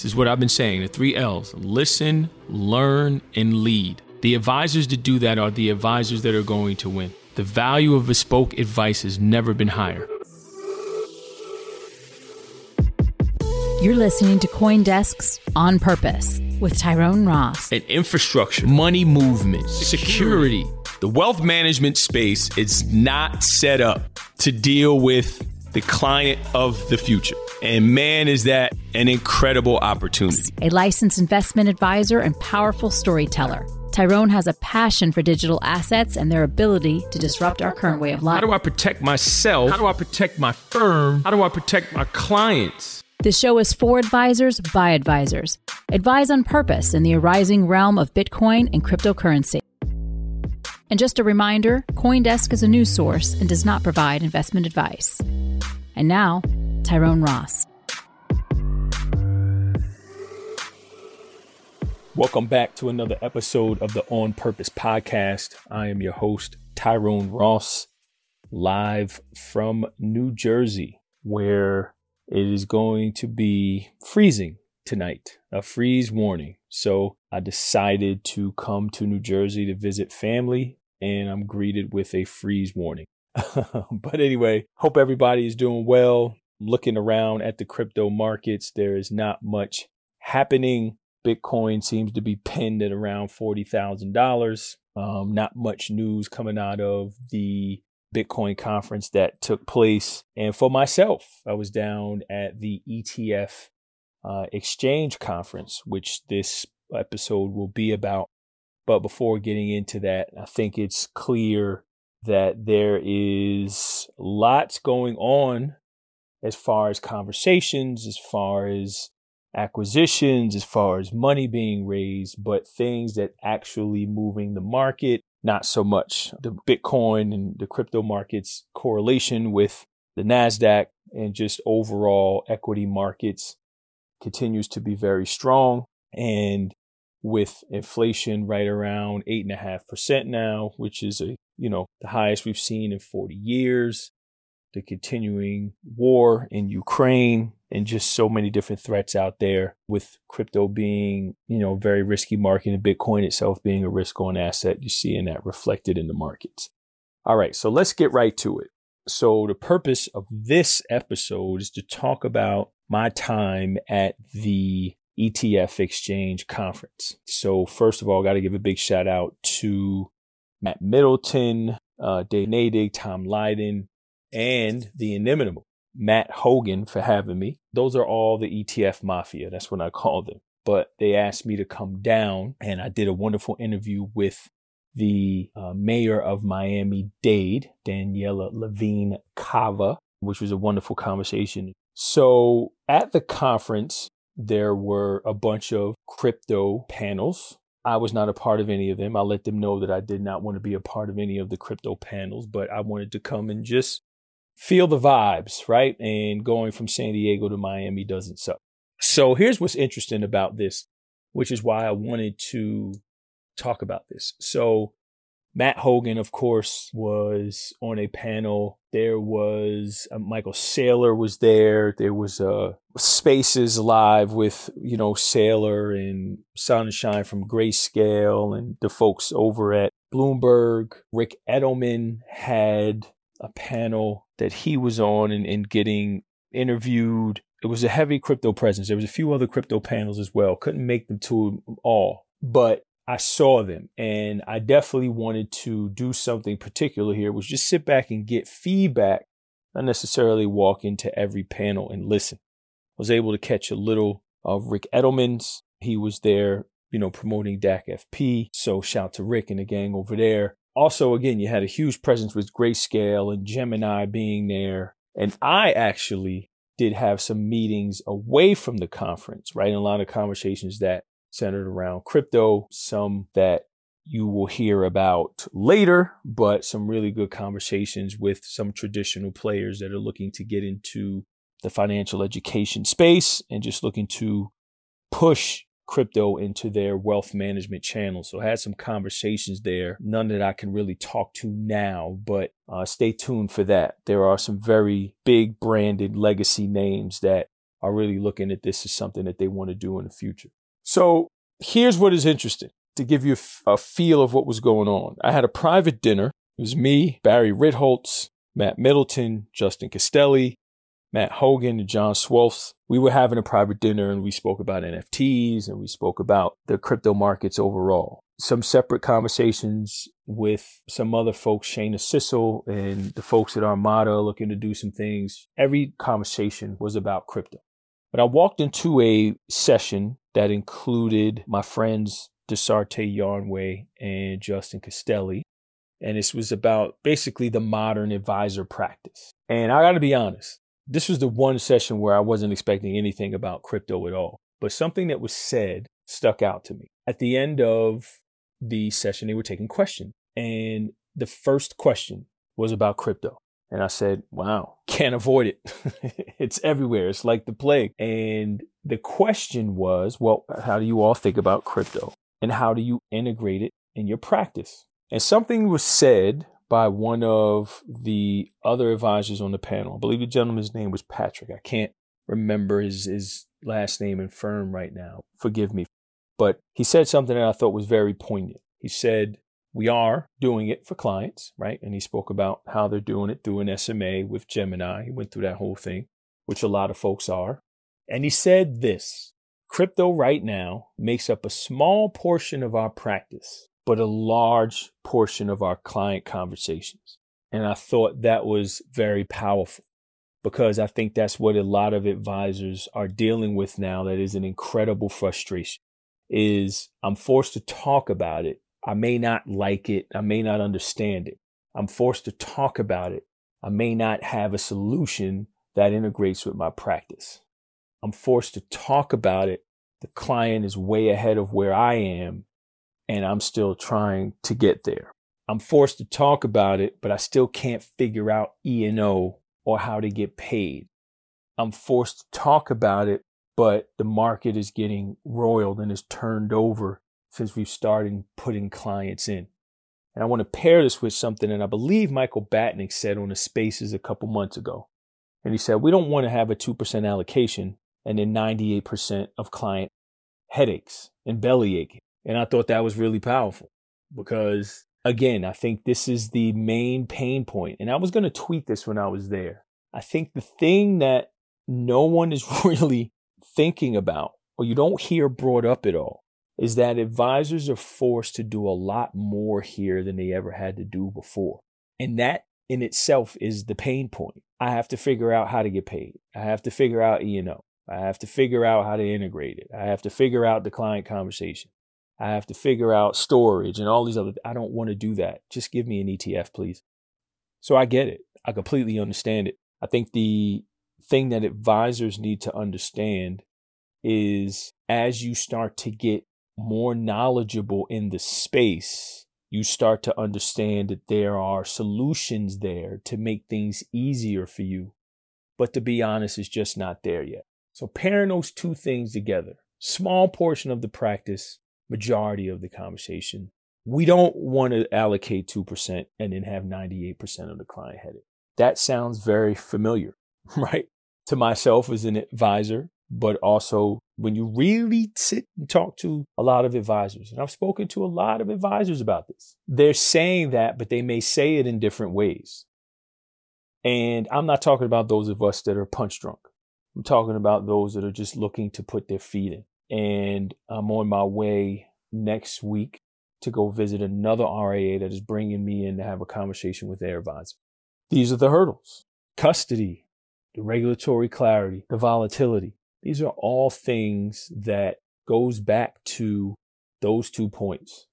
This is what I've been saying the three L's listen, learn, and lead. The advisors that do that are the advisors that are going to win. The value of bespoke advice has never been higher. You're listening to Coindesk's On Purpose with Tyrone Ross. And infrastructure, money movement, security. The wealth management space is not set up to deal with the client of the future. And man, is that an incredible opportunity. A licensed investment advisor and powerful storyteller. Tyrone has a passion for digital assets and their ability to disrupt our current way of life. How do I protect myself? How do I protect my firm? How do I protect my clients? The show is for advisors by advisors. Advise on purpose in the arising realm of Bitcoin and cryptocurrency. And just a reminder Coindesk is a news source and does not provide investment advice. And now, Tyrone Ross. Welcome back to another episode of the On Purpose podcast. I am your host, Tyrone Ross, live from New Jersey, where it is going to be freezing tonight, a freeze warning. So I decided to come to New Jersey to visit family, and I'm greeted with a freeze warning. but anyway, hope everybody is doing well. Looking around at the crypto markets, there is not much happening. Bitcoin seems to be pinned at around $40,000. Um, not much news coming out of the Bitcoin conference that took place. And for myself, I was down at the ETF uh, exchange conference, which this episode will be about. But before getting into that, I think it's clear that there is lots going on as far as conversations, as far as acquisitions, as far as money being raised, but things that actually moving the market not so much. The Bitcoin and the crypto markets correlation with the NASDAQ and just overall equity markets continues to be very strong. And with inflation right around eight and a half percent now, which is a, you know, the highest we've seen in 40 years, the continuing war in Ukraine, and just so many different threats out there with crypto being, you know, very risky market and Bitcoin itself being a risk on asset. You see in that reflected in the markets. All right. So let's get right to it. So the purpose of this episode is to talk about my time at the ETF exchange conference. So first of all, got to give a big shout out to Matt Middleton, uh, Dave Nadig, Tom Lydon, and the inimitable Matt Hougan for having me. Those are all the ETF mafia. That's what I call them. But they asked me to come down and I did a wonderful interview with the uh, mayor of Miami Dade, Daniella Levine Cava, which was a wonderful conversation. So at the conference, there were a bunch of crypto panels. I was not a part of any of them. I let them know that I did not want to be a part of any of the crypto panels, but I wanted to come and just feel the vibes, right? And going from San Diego to Miami doesn't suck. So here's what's interesting about this, which is why I wanted to talk about this. So Matt Hougan, of course, was on a panel. There was uh, Michael Saylor was there. There was uh, Spaces Live with you know Saylor and Sonnenshein from Grayscale and the folks over at Bloomberg. Rick Edelman had a panel that he was on and, and getting interviewed. It was a heavy crypto presence. There was a few other crypto panels as well. Couldn't make them to all, but I saw them and I definitely wanted to do something particular here, was just sit back and get feedback, not necessarily walk into every panel and listen. I was able to catch a little of Rick Edelman's. He was there, you know, promoting DAC FP. So shout to Rick and the gang over there also, again, you had a huge presence with Grayscale and Gemini being there. And I actually did have some meetings away from the conference, right? And a lot of conversations that centered around crypto, some that you will hear about later, but some really good conversations with some traditional players that are looking to get into the financial education space and just looking to push crypto into their wealth management channel. So I had some conversations there, none that I can really talk to now, but uh, stay tuned for that. There are some very big branded legacy names that are really looking at this as something that they want to do in the future. So here's what is interesting to give you a, feel of what was going on. I had a private dinner. It was me, Barry Ritholtz, Matt Middleton, Justin Castelli, Matt Hougan, and John Swolfs. We were having a private dinner and we spoke about NFTs and we spoke about the crypto markets overall. Some separate conversations with some other folks, Shana Sissel and the folks at Armada looking to do some things. Every conversation was about crypto. But I walked into a session that included my friends Dasarte Yarnway and Justin Castelli. And this was about basically the modern advisor practice. And I got to be honest, this was the one session where I wasn't expecting anything about crypto at all. But something that was said stuck out to me. At the end of the session, they were taking questions. And the first question was about crypto. And I said, wow, can't avoid it. it's everywhere. It's like the plague. And the question was, well, how do you all think about crypto? And how do you integrate it in your practice? And something was said by one of the other advisors on the panel. I believe the gentleman's name was Patrick. I can't remember his, his last name and firm right now. Forgive me. But he said something that I thought was very poignant. He said, we are doing it for clients, right? And he spoke about how they're doing it through an SMA with Gemini. He went through that whole thing, which a lot of folks are. And he said this crypto right now makes up a small portion of our practice, but a large portion of our client conversations. And I thought that was very powerful because I think that's what a lot of advisors are dealing with now. That is an incredible frustration is I'm forced to talk about it I may not like it. I may not understand it. I'm forced to talk about it. I may not have a solution that integrates with my practice. I'm forced to talk about it. The client is way ahead of where I am, and I'm still trying to get there. I'm forced to talk about it, but I still can't figure out E&O or how to get paid. I'm forced to talk about it, but the market is getting roiled and is turned over since we've started putting clients in. And I want to pair this with something that I believe Michael Batnick said on the spaces a couple months ago. And he said, we don't want to have a 2% allocation and then 98% of client headaches and belly aching. And I thought that was really powerful because again, I think this is the main pain point. And I was going to tweet this when I was there. I think the thing that no one is really thinking about or you don't hear brought up at all is that advisors are forced to do a lot more here than they ever had to do before. And that in itself is the pain point. I have to figure out how to get paid. I have to figure out E&O. I have to figure out how to integrate it. I have to figure out the client conversation. I have to figure out storage and all these other I don't want to do that. Just give me an ETF, please. So I get it. I completely understand it. I think the thing that advisors need to understand is as you start to get more knowledgeable in the space, you start to understand that there are solutions there to make things easier for you. But to be honest, it's just not there yet. So pairing those two things together, small portion of the practice, majority of the conversation. We don't want to allocate 2% and then have 98% of the client headed. That sounds very familiar, right? To myself as an advisor, but also when you really sit and talk to a lot of advisors, and I've spoken to a lot of advisors about this, they're saying that, but they may say it in different ways. And I'm not talking about those of us that are punch drunk. I'm talking about those that are just looking to put their feet in. And I'm on my way next week to go visit another RIA that is bringing me in to have a conversation with their advisor. These are the hurdles custody, the regulatory clarity, the volatility, these are all things that goes back to those two points.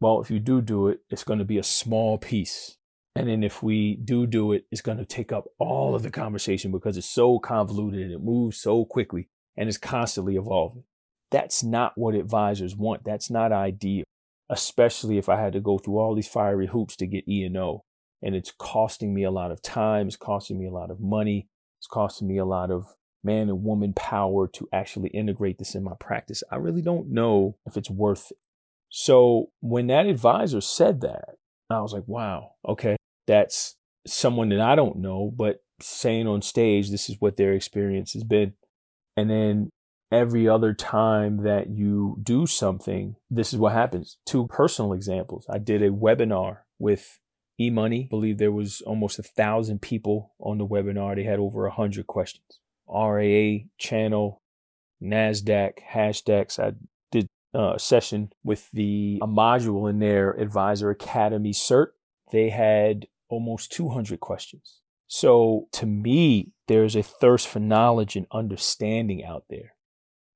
Well, if you do do it, it's going to be a small piece. And then if we do do it, it's going to take up all of the conversation because it's so convoluted and it moves so quickly and it's constantly evolving. That's not what advisors want. That's not ideal, especially if I had to go through all these fiery hoops to get E&O. And it's costing me a lot of time. It's costing me a lot of money. It's costing me a lot of man and woman power to actually integrate this in my practice. I really don't know if it's worth it. So when that advisor said that, I was like, wow, okay, that's someone that I don't know, but saying on stage, this is what their experience has been. And then every other time that you do something, this is what happens. Two personal examples. I did a webinar with eMoney. I believe there was almost a thousand people on the webinar. They had over a hundred questions. RIA channel, NASDAQ, hashtags. I did uh, a session with the a module in their Advisor Academy cert. They had almost 200 questions. So to me, there's a thirst for knowledge and understanding out there.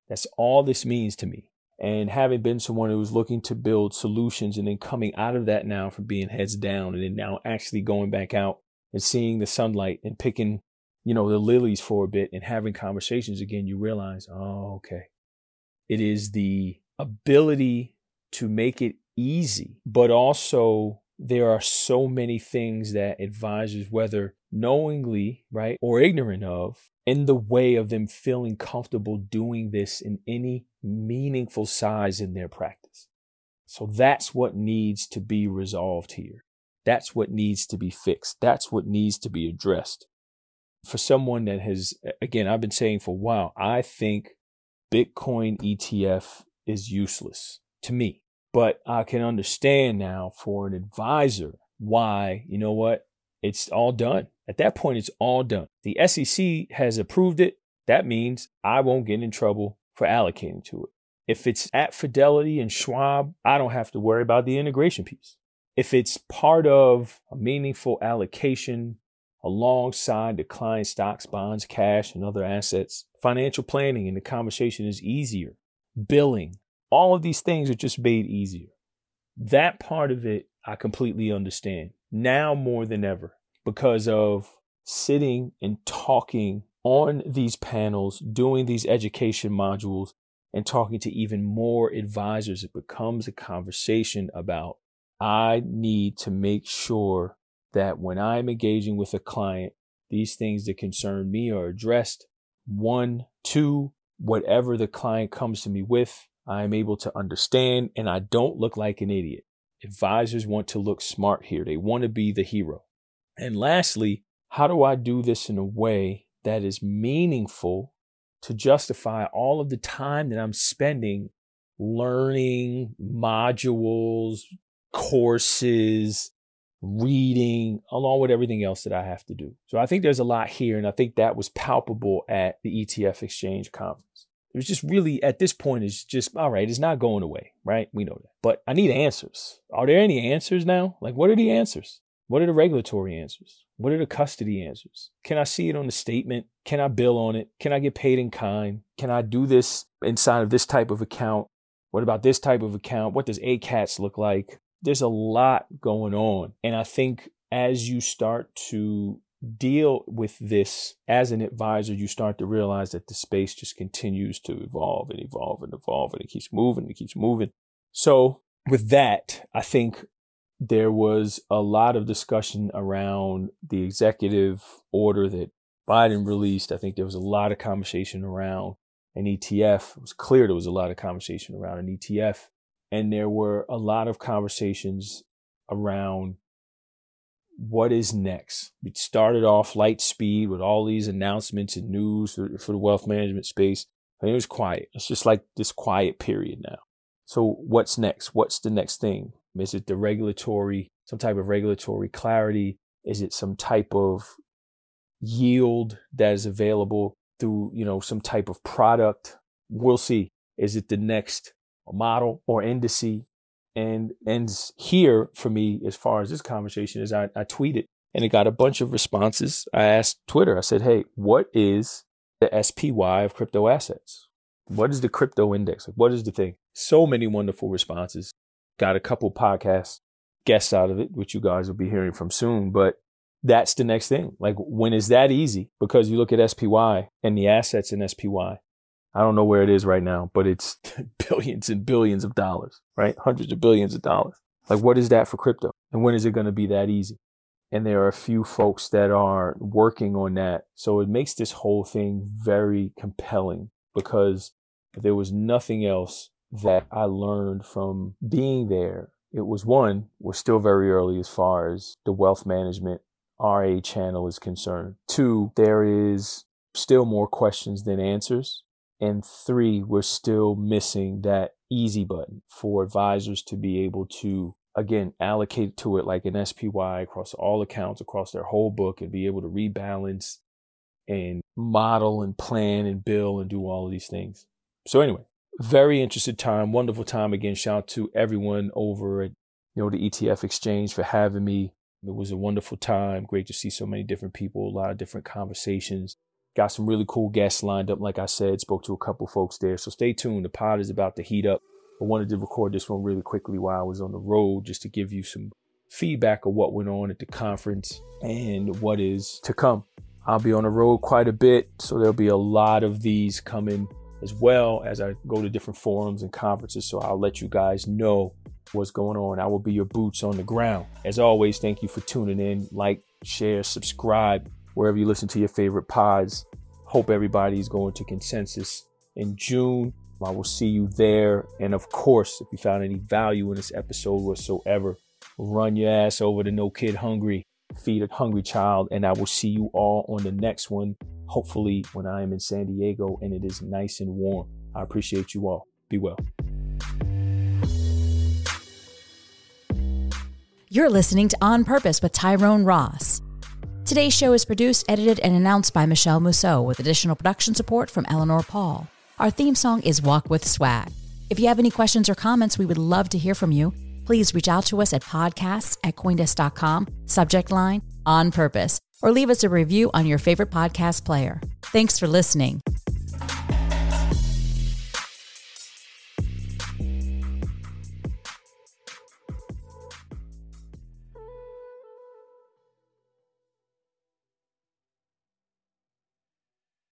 That's all this means to me. And having been someone who was looking to build solutions and then coming out of that now from being heads down and then now actually going back out and seeing the sunlight and picking, you know, the lilies for a bit and having conversations again, you realize, oh, okay. It is the ability to make it easy, but also there are so many things that advisors, whether knowingly, right, or ignorant of, in the way of them feeling comfortable doing this in any meaningful size in their practice. So that's what needs to be resolved here. That's what needs to be fixed. That's what needs to be addressed. For someone that has, again, I've been saying for a while, I think Bitcoin ETF is useless to me. But I can understand now for an advisor why, you know what, it's all done. At that point, it's all done. The SEC has approved it. That means I won't get in trouble for allocating to it. If it's at Fidelity and Schwab, I don't have to worry about the integration piece. If it's part of a meaningful allocation alongside client stocks, bonds, cash, and other assets, financial planning and the conversation is easier. Billing, all of these things are just made easier. That part of it, I completely understand now more than ever because of sitting and talking on these panels, doing these education modules, and talking to even more advisors. It becomes a conversation about I need to make sure that when I'm engaging with a client, these things that concern me are addressed. One, two, whatever the client comes to me with, I am able to understand and I don't look like an idiot. Advisors want to look smart here. They want to be the hero. And lastly, how do I do this in a way that is meaningful to justify all of the time that I'm spending learning modules, courses, reading, along with everything else that I have to do. So I think there's a lot here, and I think that was palpable at the ETF Exchange conference. It was just really at this point, it's just all right, it's not going away, right? We know that. But I need answers. Are there any answers now? Like, what are the answers? What are the regulatory answers? What are the custody answers? Can I see it on the statement? Can I bill on it? Can I get paid in kind? Can I do this inside of this type of account? What about this type of account? What does ACATS look like? There's a lot going on. And I think as you start to deal with this as an advisor, you start to realize that the space just continues to evolve and evolve and evolve and it keeps moving, it keeps moving. So with that, I think there was a lot of discussion around the executive order that Biden released. I think there was a lot of conversation around an ETF. It was clear there was a lot of conversation around an ETF. And there were a lot of conversations around what is next? We started off light speed with all these announcements and news for, for the wealth management space. And it was quiet. It's just like this quiet period now. So what's next? What's the next thing? Is it the regulatory, some type of regulatory clarity? Is it some type of yield that is available through, you know, some type of product? We'll see. Is it the next model or indice? and ends here for me as far as this conversation is I, I tweeted and it got a bunch of responses. I asked Twitter, I said, hey, what is the SPY of crypto assets? What is the crypto index? What is the thing? So many wonderful responses. Got a couple podcast guests out of it, which you guys will be hearing from soon. But that's the next thing. Like, when is that easy? Because you look at SPY and the assets in SPY, I don't know where it is right now, but it's billions and billions of dollars, right? Hundreds of billions of dollars. Like, what is that for crypto? And when is it going to be that easy? And there are a few folks that are working on that. So it makes this whole thing very compelling because there was nothing else that I learned from being there. It was one, we're still very early as far as the wealth management RIA channel is concerned. Two, there is still more questions than answers And three, we're still missing that easy button for advisors to be able to, again, allocate to it like an SPY across all accounts, across their whole book, and be able to rebalance and model and plan and bill and do all of these things. So, anyway, very interested time, wonderful time. Again, shout out to everyone over at you know the ETF exchange for having me. It was a wonderful time. Great to see so many different people, a lot of different conversations. Got some really cool guests lined up. Like I said, spoke to a couple folks there. So stay tuned. The pod is about to heat up. I wanted to record this one really quickly while I was on the road just to give you some feedback of what went on at the conference and what is to come. I'll be on the road quite a bit, so there'll be a lot of these coming as well as I go to different forums and conferences. So I'll let you guys know what's going on. I will be your boots on the ground. As always, thank you for tuning in. Like, share, subscribe wherever you listen to your favorite pods. Hope everybody's going to consensus in June. I will see you there. And of course, if you found any value in this episode whatsoever, run your ass over to No Kid Hungry, feed a hungry child, and I will see you all on the next one. Hopefully, when I am in San Diego and it is nice and warm. I appreciate you all. Be well. You're listening to On Purpose with Tyrone Ross. Today's show is produced, edited, and announced by Michelle Mousseau with additional production support from Eleanor Pahl. Our theme song is Walk with Swag. If you have any questions or comments, we would love to hear from you. Please reach out to us at podcasts at coindesk.com, subject line, on purpose, or leave us a review on your favorite podcast player. Thanks for listening.